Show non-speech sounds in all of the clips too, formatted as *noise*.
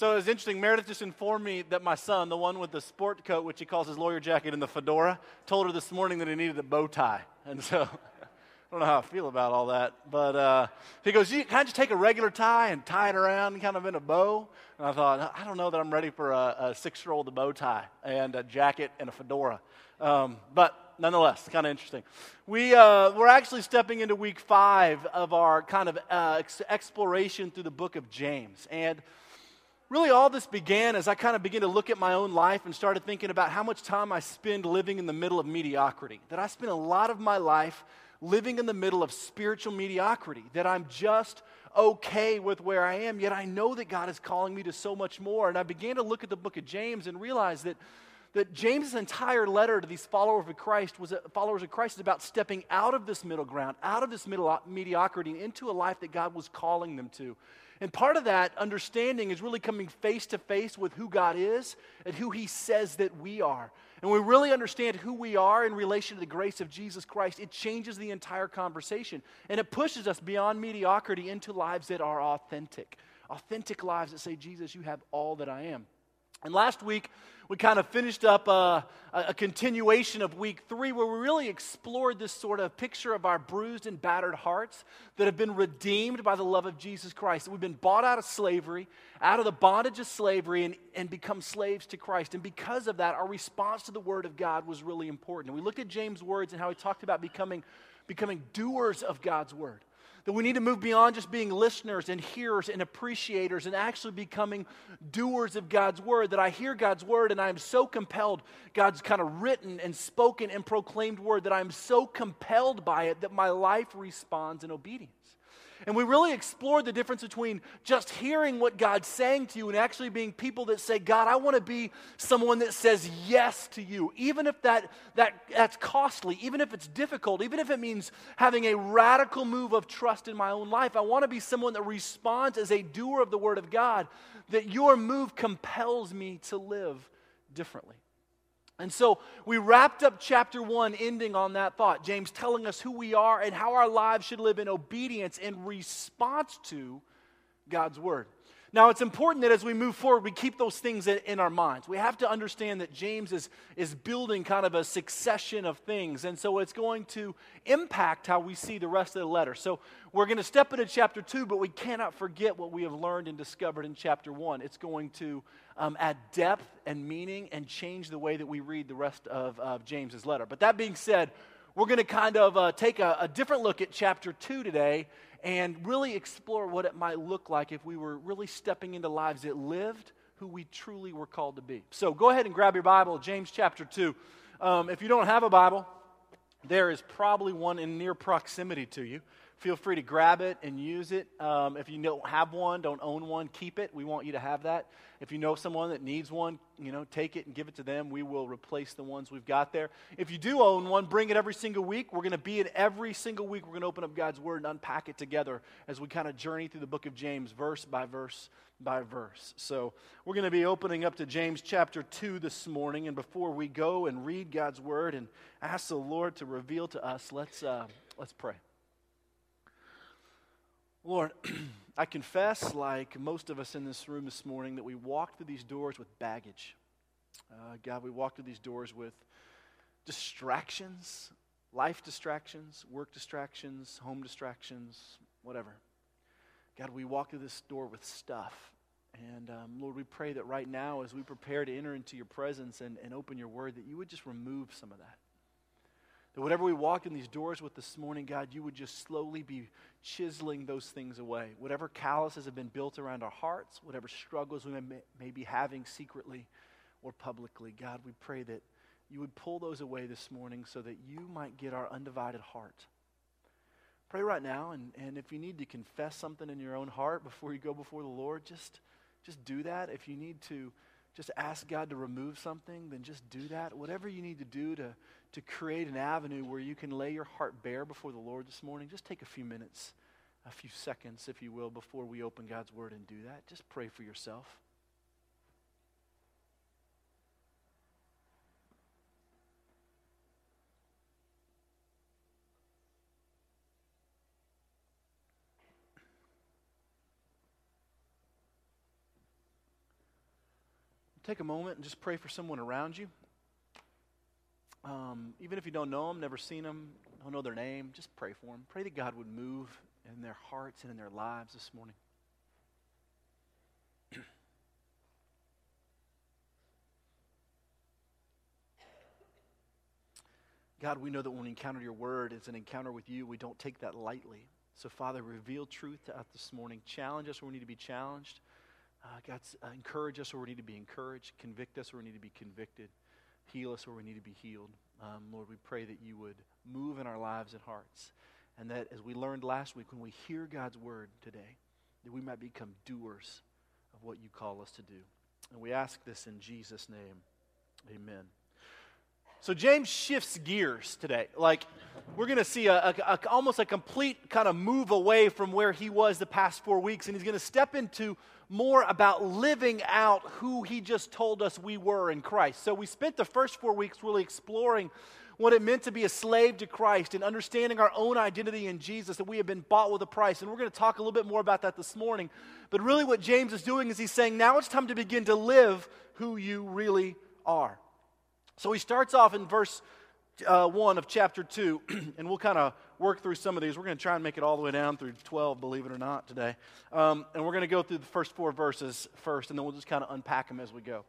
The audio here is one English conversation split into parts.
So it was interesting. Meredith just informed me that my son, the one with the sport coat, which he calls his lawyer jacket, and the fedora, told her this morning that he needed a bow tie. And so *laughs* I don't know how I feel about all that. But uh, he goes, you, Can I just take a regular tie and tie it around kind of in a bow? And I thought, I don't know that I'm ready for a, a six year old a bow tie and a jacket and a fedora. Um, but nonetheless, kind of interesting. We, uh, we're actually stepping into week five of our kind of uh, ex- exploration through the book of James. And really, all this began as I kind of began to look at my own life and started thinking about how much time I spend living in the middle of mediocrity. That I spend a lot of my life living in the middle of spiritual mediocrity. That I'm just okay with where I am, yet I know that God is calling me to so much more. And I began to look at the book of James and realize that that James's entire letter to these followers of Christ was followers of Christ is about stepping out of this middle ground, out of this middle uh, mediocrity, into a life that God was calling them to. And part of that understanding is really coming face to face with who God is and who He says that we are. And we really understand who we are in relation to the grace of Jesus Christ. It changes the entire conversation. And it pushes us beyond mediocrity into lives that are authentic. Authentic lives that say, Jesus, you have all that I am. And last week, we kind of finished up uh, a, a, continuation of week three where we really explored this sort of picture of our bruised and battered hearts that have been redeemed by the love of Jesus Christ. We've been bought out of slavery, out of the bondage of slavery, and, and become slaves to Christ. And because of that, our response to the Word of God was really important. And we looked at James' words and how he talked about becoming, becoming doers of God's Word. That we need to move beyond just being listeners and hearers and appreciators and actually becoming doers of God's word. That I hear God's word and I am so compelled, God's kind of written and spoken and proclaimed word, that I am so compelled by it that my life responds in obedience. And we really explored the difference between just hearing what God's saying to you and actually being people that say, God, I want to be someone that says yes to you, even if that, that, that's costly, even if it's difficult, even if it means having a radical move of trust in my own life. I want to be someone that responds as a doer of the Word of God, that your move compels me to live differently. And so we wrapped up chapter one, ending on that thought. James telling us who we are and how our lives should live in obedience in response to God's word. Now, it's important that as we move forward, we keep those things in our minds. We have to understand that James is, is building kind of a succession of things, and so it's going to impact how we see the rest of the letter. So, we're going to step into chapter two, but we cannot forget what we have learned and discovered in chapter one. It's going to um, add depth and meaning and change the way that we read the rest of, of James's letter. But that being said, we're going to kind of uh, take a, a different look at chapter two today and really explore what it might look like if we were really stepping into lives that lived who we truly were called to be. So go ahead and grab your Bible, James chapter 2. Um, if you don't have a Bible, there is probably one in near proximity to you. Feel free to grab it and use it. Um, if you don't have one, don't own one, keep it. We want you to have that. If you know someone that needs one, you know, take it and give it to them. We will replace the ones we've got there. If you do own one, bring it every single week. We're going to be it every single week. We're going to open up God's Word and unpack it together as we kind of journey through the book of James, verse by verse by verse. So we're going to be opening up to James chapter 2 this morning. And before we go and read God's Word and ask the Lord to reveal to us, let's, uh, let's pray. Lord, *clears throat* I confess, like most of us in this room this morning, that we walked through these doors with baggage. Uh, God, we walked through these doors with distractions, life distractions, work distractions, home distractions, whatever. God, we walk through this door with stuff. And um, Lord, we pray that right now, as we prepare to enter into your presence and, and open your word, that you would just remove some of that. That whatever we walk in these doors with this morning, God, you would just slowly be chiseling those things away. Whatever calluses have been built around our hearts, whatever struggles we may, may be having secretly or publicly, God, we pray that you would pull those away this morning so that you might get our undivided heart. Pray right now, and, and if you need to confess something in your own heart before you go before the Lord, just, just do that. If you need to just ask God to remove something, then just do that. Whatever you need to do to, to create an avenue where you can lay your heart bare before the Lord this morning, just take a few minutes, a few seconds, if you will, before we open God's Word and do that. Just pray for yourself. Take a moment and just pray for someone around you. Um, even if you don't know them, never seen them, don't know their name, just pray for them. Pray that God would move in their hearts and in their lives this morning. *clears throat* God, we know that when we encounter your word, it's an encounter with you. We don't take that lightly. So, Father, reveal truth to us this morning. Challenge us where we need to be challenged. Uh, God, uh, encourage us where we need to be encouraged. Convict us where we need to be convicted. Heal us where we need to be healed. Um, Lord, we pray that you would move in our lives and hearts. And that as we learned last week, when we hear God's word today, that we might become doers of what you call us to do. And we ask this in Jesus' name. Amen. So James shifts gears today. Like we're going to see a, a, a, almost a complete kind of move away from where he was the past four weeks, and he's going to step into more about living out who he just told us we were in Christ. So we spent the first four weeks really exploring what it meant to be a slave to Christ and understanding our own identity in Jesus, that we have been bought with a price. And we're going to talk a little bit more about that this morning. But really, what James is doing is he's saying, now it's time to begin to live who you really are. So he starts off in verse uh, 1 of chapter 2, *clears throat* and we'll kind of work through some of these. We're going to try and make it all the way down through 12, believe it or not, today. Um, and we're going to go through the first four verses first, and then we'll just kind of unpack them as we go.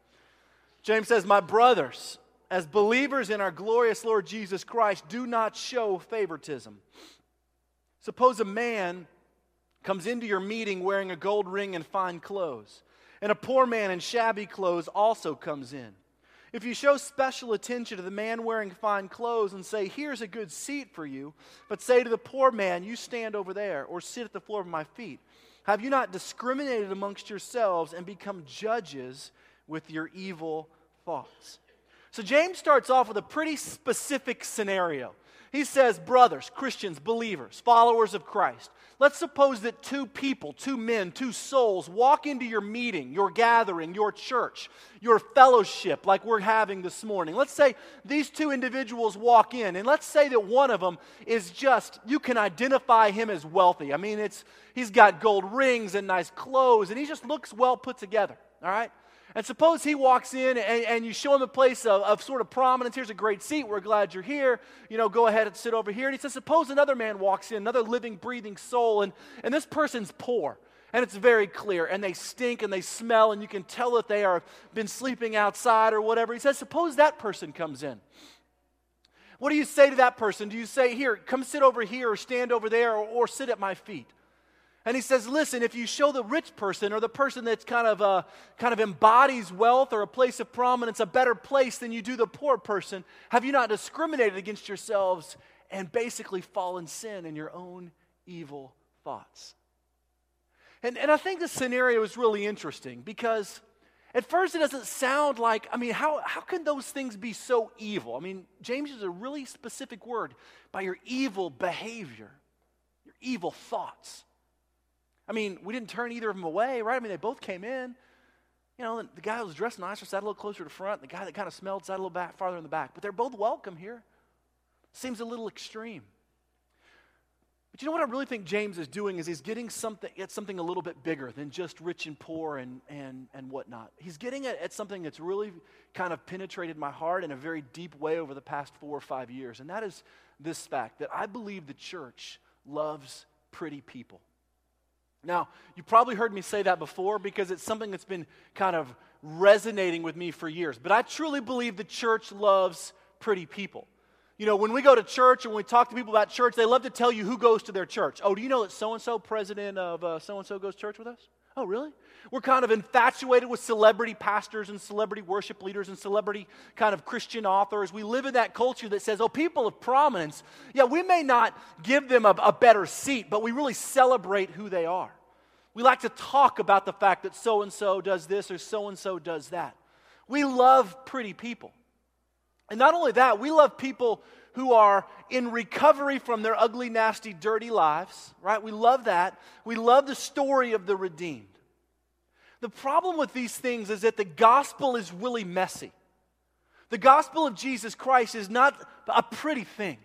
James says, My brothers, as believers in our glorious Lord Jesus Christ, do not show favoritism. Suppose a man comes into your meeting wearing a gold ring and fine clothes, and a poor man in shabby clothes also comes in. If you show special attention to the man wearing fine clothes and say, Here's a good seat for you, but say to the poor man, You stand over there, or sit at the floor of my feet, have you not discriminated amongst yourselves and become judges with your evil thoughts? So James starts off with a pretty specific scenario. He says, Brothers, Christians, believers, followers of Christ, Let's suppose that two people, two men, two souls walk into your meeting, your gathering, your church, your fellowship, like we're having this morning. Let's say these two individuals walk in, and let's say that one of them is just, you can identify him as wealthy. I mean, it's, he's got gold rings and nice clothes, and he just looks well put together, all right? And suppose he walks in and, and you show him a place of, of, sort of prominence. Here's a great seat. We're glad you're here. You know, go ahead and sit over here. And he says, suppose another man walks in, another living, breathing soul, and, and this person's poor. And it's very clear. And they stink and they smell, and you can tell that they are been sleeping outside or whatever. He says, suppose that person comes in. What do you say to that person? Do you say, here, come sit over here or stand over there or, or sit at my feet? And he says, listen, if you show the rich person or the person that's kind of, uh, kind of embodies wealth or a place of prominence a better place than you do the poor person, have you not discriminated against yourselves and basically fallen sin in your own evil thoughts? And, and I think this scenario is really interesting because at first it doesn't sound like, I mean, how, how can those things be so evil? I mean, James uses a really specific word by your evil behavior, your evil thoughts. I mean, we didn't turn either of them away, right? I mean, they both came in. You know, the guy that was dressed nicer sat a little closer to front. The guy that kind of smelled sat a little back, farther in the back. But they're both welcome here. Seems a little extreme. But you know what I really think James is doing is he's getting something at something a little bit bigger than just rich and poor and, and, and whatnot. He's getting at, at something that's really kind of penetrated my heart in a very deep way over the past four or five years. And that is this fact that I believe the church loves pretty people. Now, you probably heard me say that before because it's something that's been kind of resonating with me for years. But I truly believe the church loves pretty people. You know, when we go to church and when we talk to people about church, they love to tell you who goes to their church. Oh, do you know that so and so, president of so and so, goes church with us? Oh, really? We're kind of infatuated with celebrity pastors and celebrity worship leaders and celebrity kind of Christian authors. We live in that culture that says, oh, people of prominence, yeah, we may not give them a, a better seat, but we really celebrate who they are. We like to talk about the fact that so and so does this or so and so does that. We love pretty people. And not only that, we love people who are in recovery from their ugly, nasty, dirty lives, right? We love that. We love the story of the redeemed. The problem with these things is that the gospel is really messy. The gospel of Jesus Christ is not a pretty thing.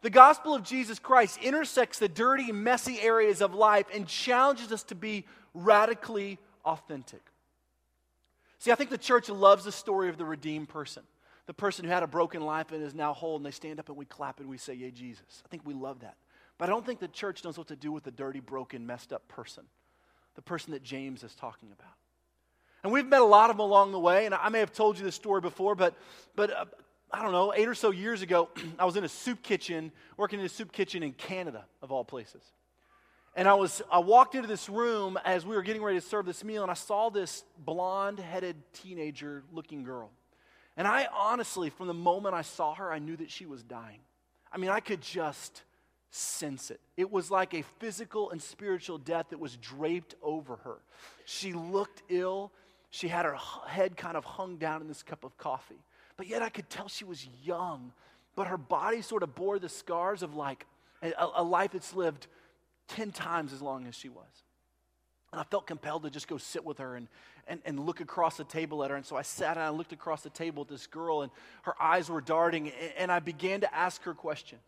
The gospel of Jesus Christ intersects the dirty, messy areas of life and challenges us to be radically authentic. See, I think the church loves the story of the redeemed person, the person who had a broken life and is now whole, and they stand up and we clap and we say, Yay, Jesus. I think we love that. But I don't think the church knows what to do with the dirty, broken, messed up person, the person that James is talking about. And we've met a lot of them along the way, and I may have told you this story before, but, but uh, I don't know, eight or so years ago, *clears throat* I was in a soup kitchen, working in a soup kitchen in Canada, of all places. And I was I walked into this room as we were getting ready to serve this meal, and I saw this blonde-headed teenager looking girl. And I honestly, from the moment I saw her, I knew that she was dying. I mean, I could just sense it. It was like a physical and spiritual death that was draped over her. She looked ill. She had her head kind of hung down in this cup of coffee. But yet I could tell she was young. But her body sort of bore the scars of like a, a life that's lived 10 times as long as she was. And I felt compelled to just go sit with her and, and, and look across the table at her. And so I sat and I looked across the table at this girl, and her eyes were darting, and I began to ask her questions.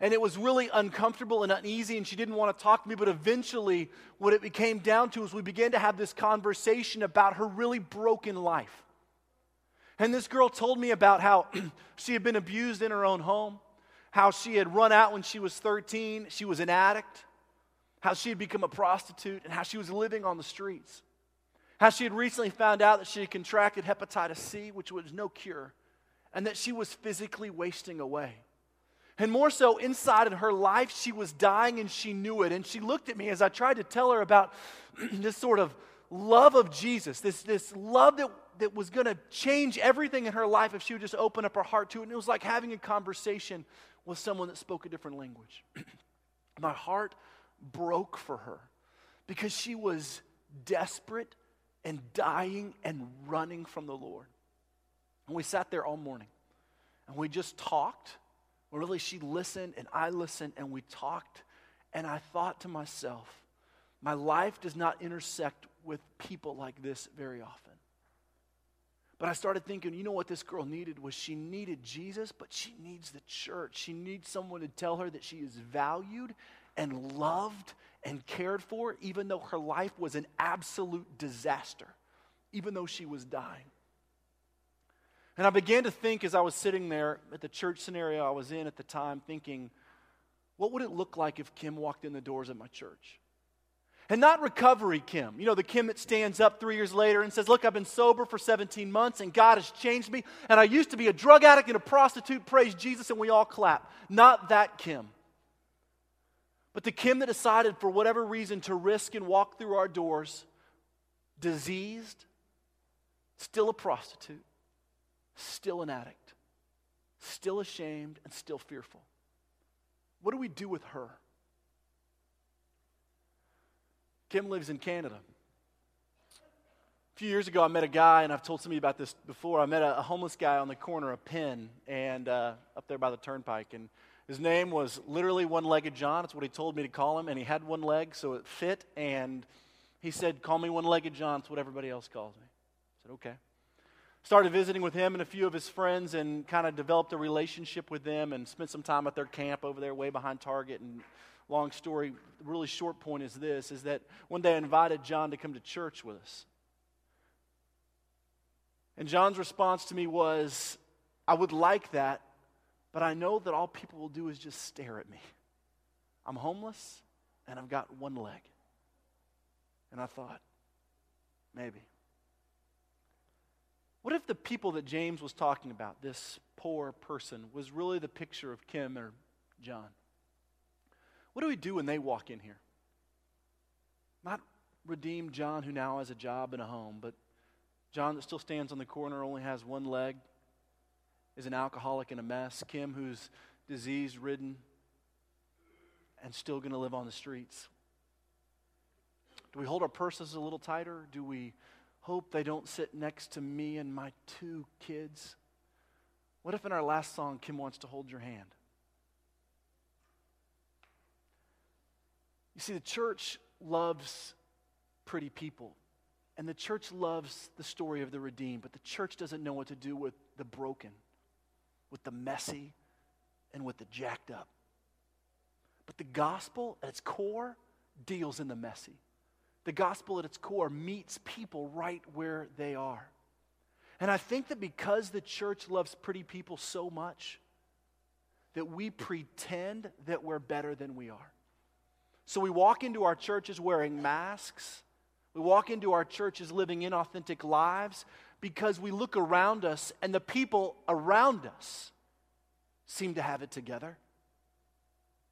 And it was really uncomfortable and uneasy, and she didn't want to talk to me. But eventually, what it came down to is we began to have this conversation about her really broken life. And this girl told me about how *clears throat* she had been abused in her own home how she had run out when she was 13, she was an addict, how she had become a prostitute, and how she was living on the streets. How she had recently found out that she had contracted hepatitis C, which was no cure, and that she was physically wasting away. And more so, inside of her life, she was dying and she knew it. And she looked at me as I tried to tell her about *clears throat* this sort of love of Jesus, this, this love that, that was going to change everything in her life if she would just open up her heart to it. And it was like having a conversation with someone that spoke a different language. *clears throat* My heart broke for her because she was desperate and dying and running from the Lord. And we sat there all morning and we just talked. Well, really, she listened and I listened and we talked. And I thought to myself, my life does not intersect with people like this very often. But I started thinking, you know what this girl needed was she needed Jesus, but she needs the church. She needs someone to tell her that she is valued and loved and cared for, even though her life was an absolute disaster, even though she was dying. And I began to think as I was sitting there at the church scenario I was in at the time, thinking, what would it look like if Kim walked in the doors of my church? And not recovery Kim. You know, the Kim that stands up three years later and says, Look, I've been sober for 17 months and God has changed me. And I used to be a drug addict and a prostitute. Praise Jesus. And we all clap. Not that Kim. But the Kim that decided, for whatever reason, to risk and walk through our doors, diseased, still a prostitute, still an addict, still ashamed, and still fearful. What do we do with her? Kim lives in Canada. A few years ago, I met a guy, and I've told somebody about this before. I met a, a homeless guy on the corner of Penn and uh, up there by the turnpike, and his name was literally One-Legged John. It's what he told me to call him, and he had one leg, so it fit. And he said, "Call me One-Legged John." It's what everybody else calls me. I said, "Okay." Started visiting with him and a few of his friends, and kind of developed a relationship with them, and spent some time at their camp over there, way behind Target, and long story, really short point is this is that one day I invited John to come to church with us. And John's response to me was, I would like that, but I know that all people will do is just stare at me. I'm homeless and I've got one leg. And I thought, maybe. What if the people that James was talking about, this poor person, was really the picture of Kim or John? What do we do when they walk in here? Not redeem John, who now has a job and a home, but John that still stands on the corner, only has one leg, is an alcoholic in a mess. Kim, who's disease ridden and still going to live on the streets. Do we hold our purses a little tighter? Do we hope they don't sit next to me and my two kids? What if in our last song, Kim wants to hold your hand? You see, the church loves pretty people. And the church loves the story of the redeemed, but the church doesn't know what to do with the broken, with the messy, and with the jacked up. But the gospel, at its core, deals in the messy. the gospel at its core meets people right where they are. And I think that because the church loves pretty people so much, that we pretend that we're better than we are. So we walk into our churches wearing masks. We walk into our churches living inauthentic lives because we look around us and the people around us seem to have it together.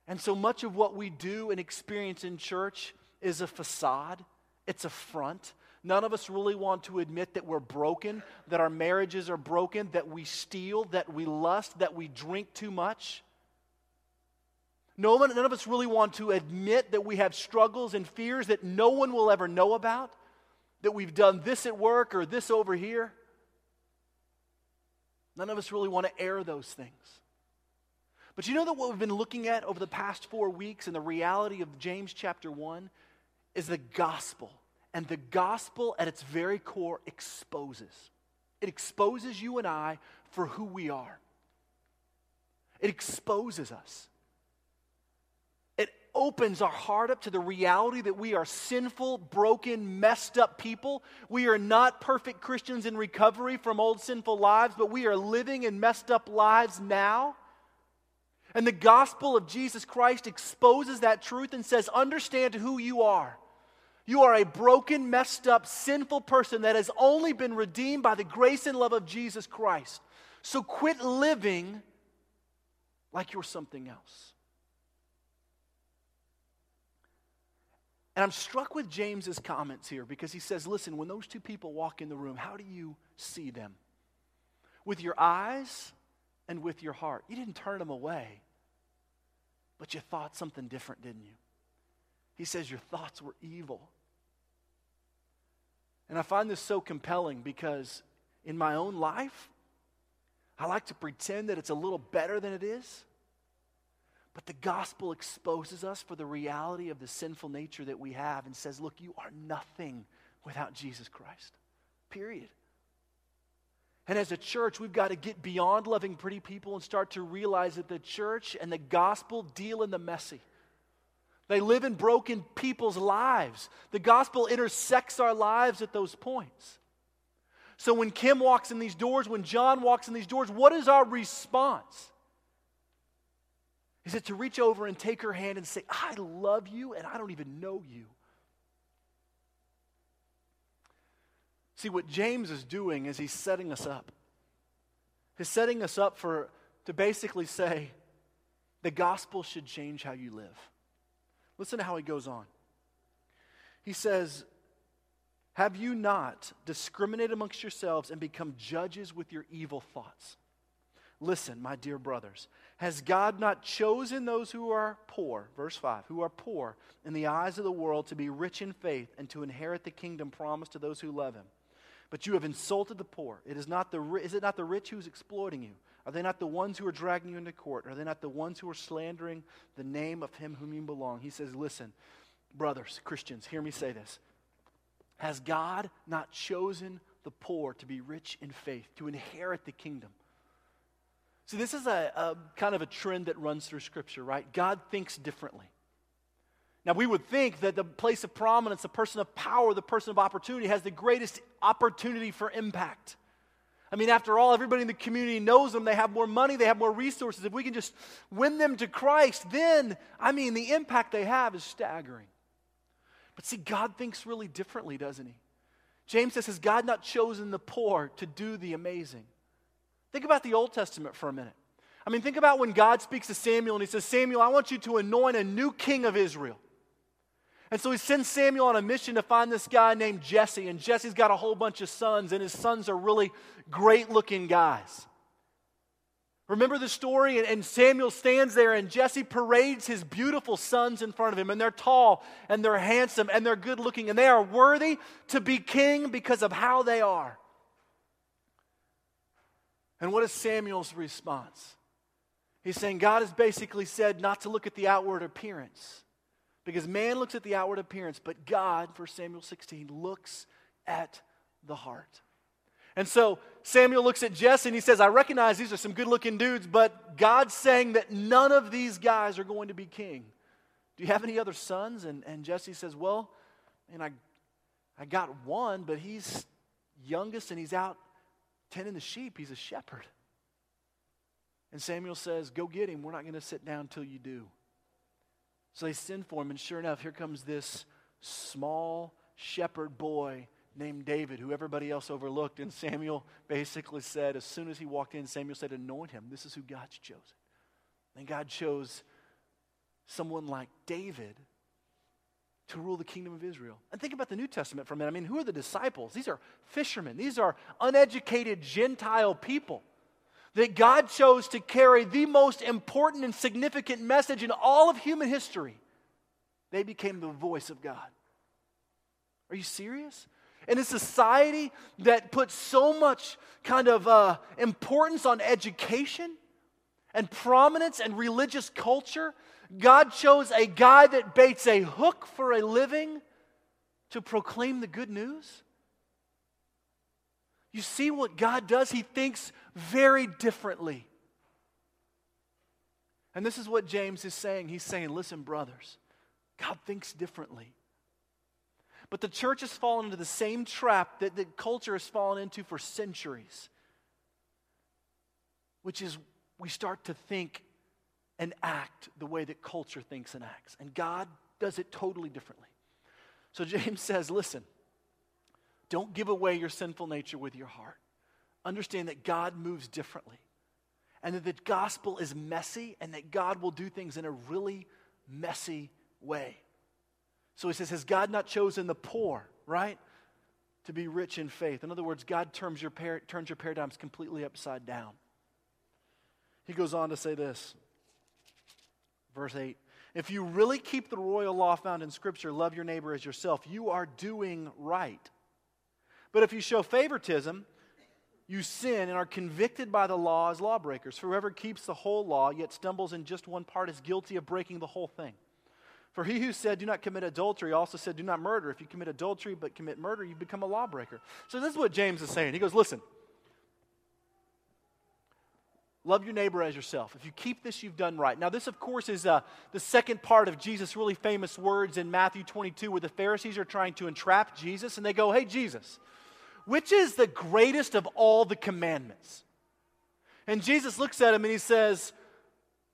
And so much of what we do and experience in church is a facade, it's a front. None of us really want to admit that we're broken, that our marriages are broken, that we steal, that we lust, that we drink too much. No one, none of us really want to admit that we have struggles and fears that no one will ever know about, that we've done this at work or this over here. None of us really want to air those things. But you know that what we've been looking at over the past four weeks and the reality of James chapter 1 is the gospel. And the gospel, at its very core, exposes. It exposes you and I for who we are. It exposes us. Opens our heart up to the reality that we are sinful, broken, messed up people. We are not perfect Christians in recovery from old sinful lives, but we are living in messed up lives now. And the gospel of Jesus Christ exposes that truth and says, understand who you are. You are a broken, messed up, sinful person that has only been redeemed by the grace and love of Jesus Christ. So quit living like you're something else. And I'm struck with James's comments here because he says, listen, when those two people walk in the room, how do you see them? With your eyes and with your heart. You didn't turn them away, but you thought something different, didn't you? He says, Your thoughts were evil. And I find this so compelling because in my own life, I like to pretend that it's a little better than it is. But the gospel exposes us for the reality of the sinful nature that we have and says, look, you are nothing without Jesus Christ. Period. And as a church, we've got to get beyond loving pretty people and start to realize that the church and the gospel deal in the messy. They live in broken people's lives. The gospel intersects our lives at those points. So when Kim walks in these doors, when John walks in these doors, what is our response? Is it to reach over and take her hand and say, I love you and I don't even know you? See, what James is doing is he's setting us up. He's setting us up for to basically say, the gospel should change how you live. Listen to how he goes on. He says, Have you not discriminated amongst yourselves and become judges with your evil thoughts? Listen, my dear brothers, has God not chosen those who are poor, verse 5, who are poor in the eyes of the world to be rich in faith and to inherit the kingdom promised to those who love him? But you have insulted the poor. It is, not the, is it not the rich who's exploiting you? Are they not the ones who are dragging you into court? Are they not the ones who are slandering the name of him whom you belong? He says, Listen, brothers, Christians, hear me say this. Has God not chosen the poor to be rich in faith, to inherit the kingdom? See, this is a, a kind of a trend that runs through Scripture, right? God thinks differently. Now, we would think that the place of prominence, the person of power, the person of opportunity has the greatest opportunity for impact. I mean, after all, everybody in the community knows them. They have more money, they have more resources. If we can just win them to Christ, then, I mean, the impact they have is staggering. But see, God thinks really differently, doesn't He? James says, Has God not chosen the poor to do the amazing? Think about the Old Testament for a minute. I mean, think about when God speaks to Samuel and He says, Samuel, I want you to anoint a new king of Israel. And so he sends Samuel on a mission to find this guy named Jesse. And Jesse's got a whole bunch of sons, and his sons are really great looking guys. Remember the story? And Samuel stands there, and Jesse parades his beautiful sons in front of him. And they're tall, and they're handsome, and they're good looking, and they are worthy to be king because of how they are. And what is Samuel's response? He's saying God has basically said not to look at the outward appearance because man looks at the outward appearance, but God, for Samuel 16, looks at the heart. And so Samuel looks at Jesse and he says, I recognize these are some good looking dudes, but God's saying that none of these guys are going to be king. Do you have any other sons? And, and Jesse says, Well, and I, I got one, but he's youngest and he's out tending the sheep. He's a shepherd. And Samuel says, Go get him. We're not going to sit down until you do. So they send for him, and sure enough, here comes this small shepherd boy named David, who everybody else overlooked. And Samuel basically said, as soon as he walked in, Samuel said, Anoint him. This is who God's chosen. And God chose someone like David to rule the kingdom of Israel. And think about the New Testament for a minute. I mean, who are the disciples? These are fishermen, these are uneducated Gentile people that God chose to carry the most important and significant message in all of human history. They became the voice of God. Are you serious? In a society that puts so much kind of uh, importance on education and prominence and religious culture, God chose a guy that baits a hook for a living to proclaim the good news? You see what God does? He thinks very differently. And this is what James is saying. He's saying, listen, brothers, God thinks differently. But the church has fallen into the same trap that the culture has fallen into for centuries, which is we start to think and act the way that culture thinks and acts. And God does it totally differently. So James *laughs* says, listen, don't give away your sinful nature with your heart. Understand that God moves differently and that the gospel is messy and that God will do things in a really messy way. So he says, Has God not chosen the poor, right? To be rich in faith. In other words, God turns your, par- turns your paradigms completely upside down. He goes on to say this, verse 8 If you really keep the royal law found in Scripture, love your neighbor as yourself, you are doing right. But if you show favoritism, you sin and are convicted by the law as lawbreakers. Whoever keeps the whole law yet stumbles in just one part is guilty of breaking the whole thing. For he who said, Do not commit adultery, also said, Do not murder. If you commit adultery but commit murder, you become a lawbreaker. So this is what James is saying. He goes, Listen, love your neighbor as yourself. If you keep this, you've done right. Now, this, of course, is uh, the second part of Jesus' really famous words in Matthew 22, where the Pharisees are trying to entrap Jesus, and they go, Hey, Jesus, which is the greatest of all the commandments? And Jesus looks at him and he says,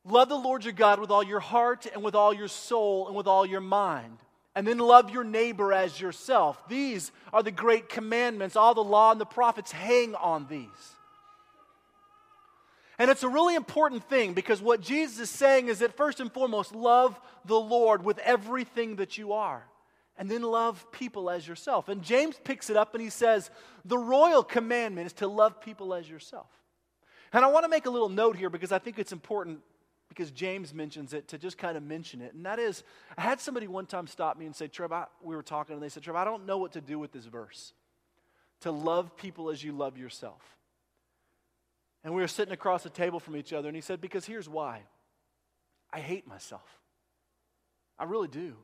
Love the Lord your God with all your heart and with all your soul and with all your mind. And then love your neighbor as yourself. These are the great commandments. All the law and the prophets hang on these. And it's a really important thing because what Jesus is saying is that first and foremost, love the Lord with everything that you are and then love people as yourself. And James picks it up and he says, the royal commandment is to love people as yourself. And I want to make a little note here because I think it's important because James mentions it to just kind of mention it. And that is, I had somebody one time stop me and say, Trev, I, we were talking and they said, Trev, I don't know what to do with this verse. To love people as you love yourself. And we were sitting across the table from each other and he said, Because here's why I hate myself. I really do.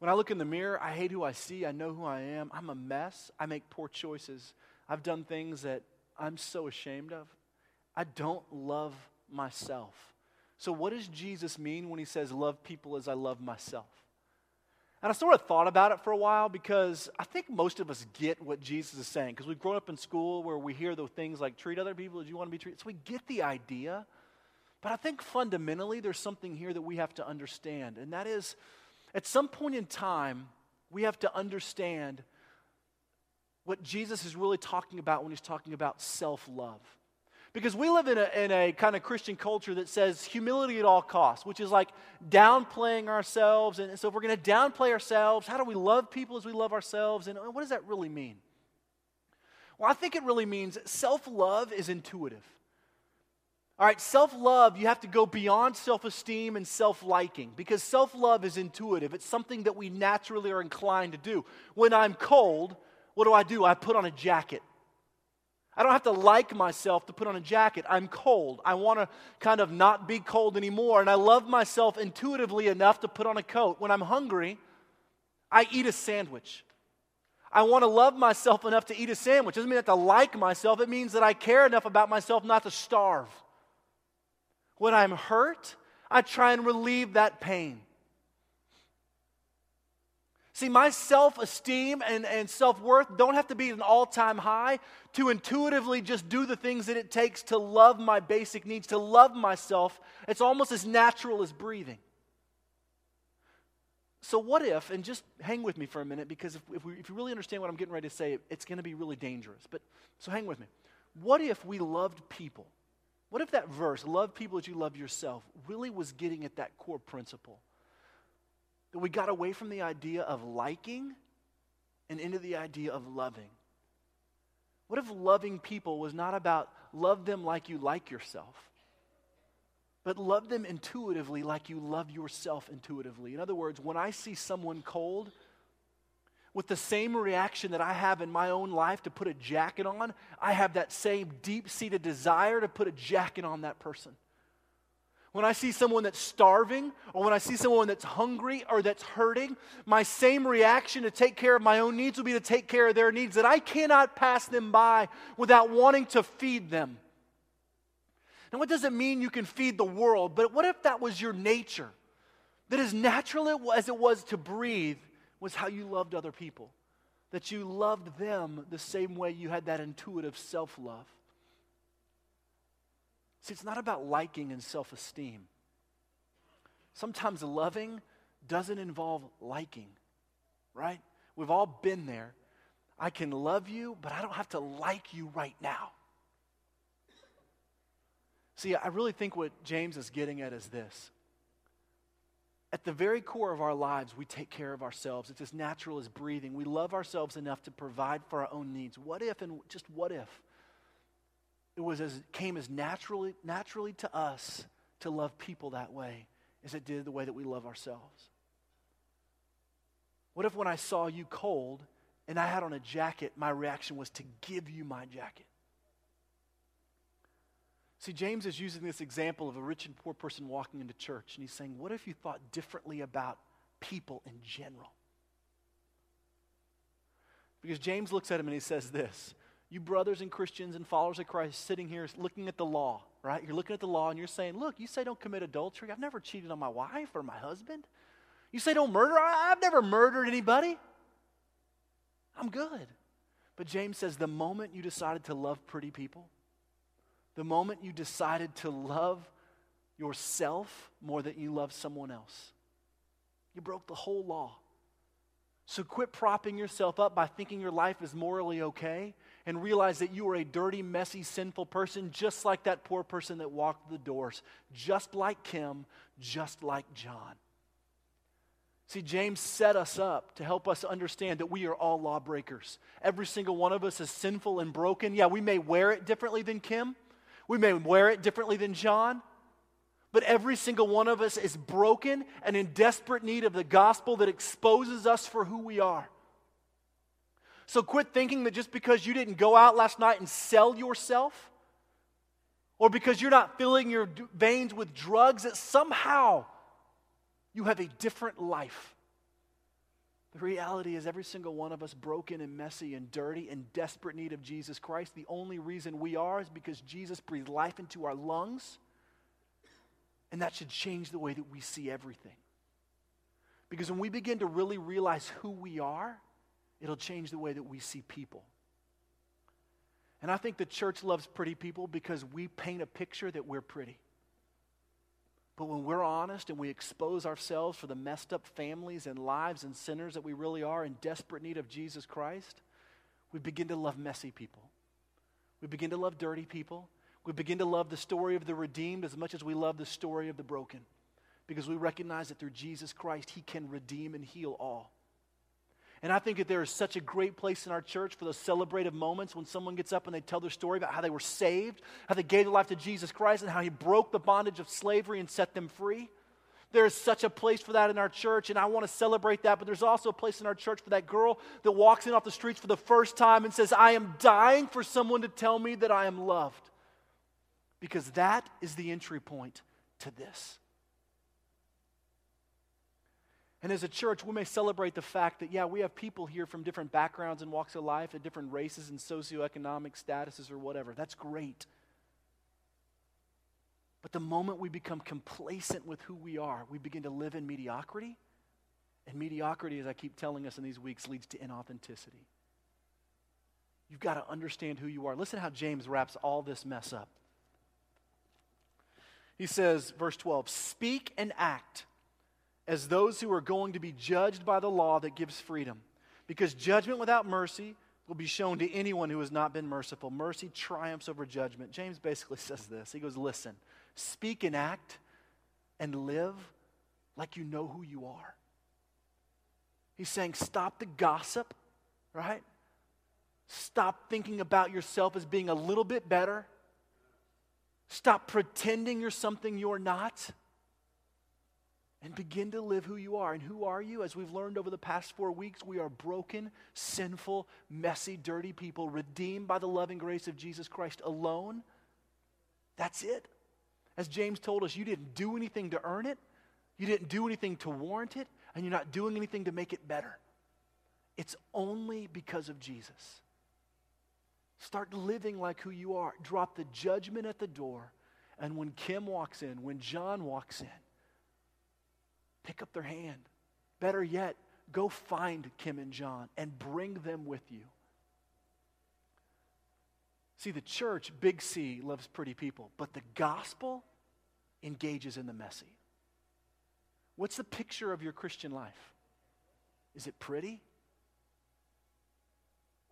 When I look in the mirror, I hate who I see. I know who I am. I'm a mess. I make poor choices. I've done things that I'm so ashamed of. I don't love myself. So, what does Jesus mean when he says, Love people as I love myself? And I sort of thought about it for a while because I think most of us get what Jesus is saying because we've grown up in school where we hear the things like treat other people as you want to be treated. So we get the idea. But I think fundamentally there's something here that we have to understand, and that is at some point in time, we have to understand what Jesus is really talking about when he's talking about self love. Because we live in a, in a kind of Christian culture that says humility at all costs, which is like downplaying ourselves. And so, if we're going to downplay ourselves, how do we love people as we love ourselves? And what does that really mean? Well, I think it really means self love is intuitive. All right, self love, you have to go beyond self esteem and self liking because self love is intuitive. It's something that we naturally are inclined to do. When I'm cold, what do I do? I put on a jacket. I don't have to like myself to put on a jacket. I'm cold. I want to kind of not be cold anymore. And I love myself intuitively enough to put on a coat. When I'm hungry, I eat a sandwich. I want to love myself enough to eat a sandwich. It doesn't mean I have to like myself, it means that I care enough about myself not to starve. When I'm hurt, I try and relieve that pain. See, my self esteem and, and self worth don't have to be at an all time high to intuitively just do the things that it takes to love my basic needs, to love myself. It's almost as natural as breathing. So, what if, and just hang with me for a minute because if, if, we, if you really understand what I'm getting ready to say, it's going to be really dangerous. But, so hang with me. What if we loved people? What if that verse, love people as you love yourself, really was getting at that core principle? That we got away from the idea of liking and into the idea of loving. What if loving people was not about love them like you like yourself? but love them intuitively like you love yourself intuitively. In other words, when I see someone cold, with the same reaction that I have in my own life to put a jacket on, I have that same deep seated desire to put a jacket on that person. When I see someone that's starving, or when I see someone that's hungry or that's hurting, my same reaction to take care of my own needs will be to take care of their needs, that I cannot pass them by without wanting to feed them. Now, what does it mean you can feed the world? But what if that was your nature? That as natural as it was to breathe was how you loved other people. That you loved them the same way you had that intuitive self love. See, it's not about liking and self esteem. Sometimes loving doesn't involve liking, right? We've all been there. I can love you, but I don't have to like you right now. See, I really think what James is getting at is this. At the very core of our lives, we take care of ourselves. It's as natural as breathing. We love ourselves enough to provide for our own needs. What if, and just what if, it was as came as naturally, naturally to us to love people that way as it did the way that we love ourselves? What if when I saw you cold and I had on a jacket, my reaction was to give you my jacket? See, James is using this example of a rich and poor person walking into church, and he's saying, What if you thought differently about people in general? Because James looks at him and he says this You brothers and Christians and followers of Christ sitting here looking at the law, right? You're looking at the law and you're saying, Look, you say don't commit adultery. I've never cheated on my wife or my husband. You say don't murder. I've never murdered anybody. I'm good. But James says, The moment you decided to love pretty people, the moment you decided to love yourself more than you love someone else. You broke the whole law. So quit propping yourself up by thinking your life is morally okay and realize that you are a dirty, messy, sinful person, just like that poor person that walked the doors, just like Kim, just like John. See, James set us up to help us understand that we are all lawbreakers. Every single one of us is sinful and broken. Yeah, we may wear it differently than Kim. We may wear it differently than John, but every single one of us is broken and in desperate need of the gospel that exposes us for who we are. So quit thinking that just because you didn't go out last night and sell yourself, or because you're not filling your veins with drugs, that somehow you have a different life. The reality is, every single one of us, broken and messy and dirty, in desperate need of Jesus Christ. The only reason we are is because Jesus breathed life into our lungs. And that should change the way that we see everything. Because when we begin to really realize who we are, it'll change the way that we see people. And I think the church loves pretty people because we paint a picture that we're pretty. But when we're honest and we expose ourselves for the messed up families and lives and sinners that we really are in desperate need of Jesus Christ, we begin to love messy people. We begin to love dirty people. We begin to love the story of the redeemed as much as we love the story of the broken. Because we recognize that through Jesus Christ, He can redeem and heal all. And I think that there is such a great place in our church for those celebrative moments when someone gets up and they tell their story about how they were saved, how they gave their life to Jesus Christ, and how He broke the bondage of slavery and set them free. There is such a place for that in our church, and I want to celebrate that. But there's also a place in our church for that girl that walks in off the streets for the first time and says, I am dying for someone to tell me that I am loved. Because that is the entry point to this. And as a church, we may celebrate the fact that, yeah, we have people here from different backgrounds and walks of life, at different races and socioeconomic statuses or whatever. That's great. But the moment we become complacent with who we are, we begin to live in mediocrity And mediocrity, as I keep telling us in these weeks, leads to inauthenticity. You've got to understand who you are. Listen how James wraps all this mess up. He says, verse 12, speak and act as those who are going to be judged by the law that gives freedom. Because judgment without mercy will be shown to anyone who has not been merciful. Mercy triumphs over judgment. James basically *laughs* says this He goes, Listen, speak and act and live like you know who you are. He's saying, Stop the gossip, right? Stop thinking about yourself as being a little bit better. Stop pretending you're something you're not and begin to live who you are. And who are you? As we've learned over the past four weeks, we are broken, sinful, messy, dirty people, redeemed by the loving grace of Jesus Christ alone. That's it. As James told us, you didn't do anything to earn it, you didn't do anything to warrant it, and you're not doing anything to make it better. It's only because of Jesus. Start living like who you are. Drop the judgment at the door. And when Kim walks in, when John walks in, pick up their hand. Better yet, go find Kim and John and bring them with you. See, the church, big C, loves pretty people, but the gospel engages in the messy. What's the picture of your Christian life? Is it pretty?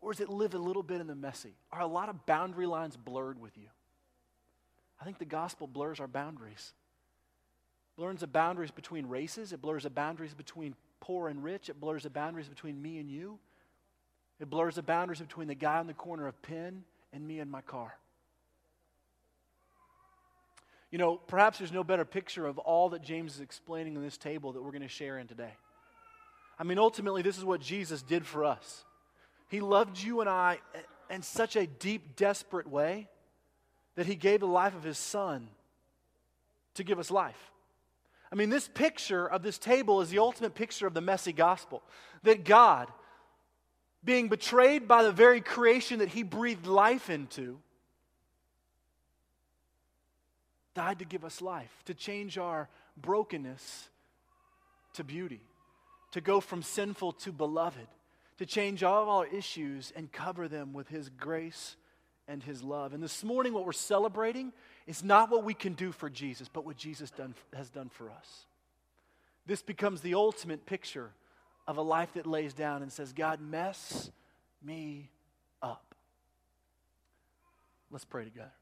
Or does it live a little bit in the messy? Are a lot of boundary lines blurred with you? I think the gospel blurs our boundaries blurs the boundaries between races. It blurs the boundaries between poor and rich. It blurs the boundaries between me and you. It blurs the boundaries between the guy on the corner of Penn and me and my car. You know, perhaps there's no better picture of all that James is explaining in this table that we're going to share in today. I mean, ultimately, this is what Jesus did for us. He loved you and I in such a deep, desperate way that he gave the life of his son to give us life. I mean, this picture of this table is the ultimate picture of the messy gospel. That God, being betrayed by the very creation that He breathed life into, died to give us life, to change our brokenness to beauty, to go from sinful to beloved, to change all of our issues and cover them with His grace and His love. And this morning, what we're celebrating is not what we can do for Jesus, but what Jesus done, has done for us. This becomes the ultimate picture of a life that lays down and says, God, mess me up. Let's pray together.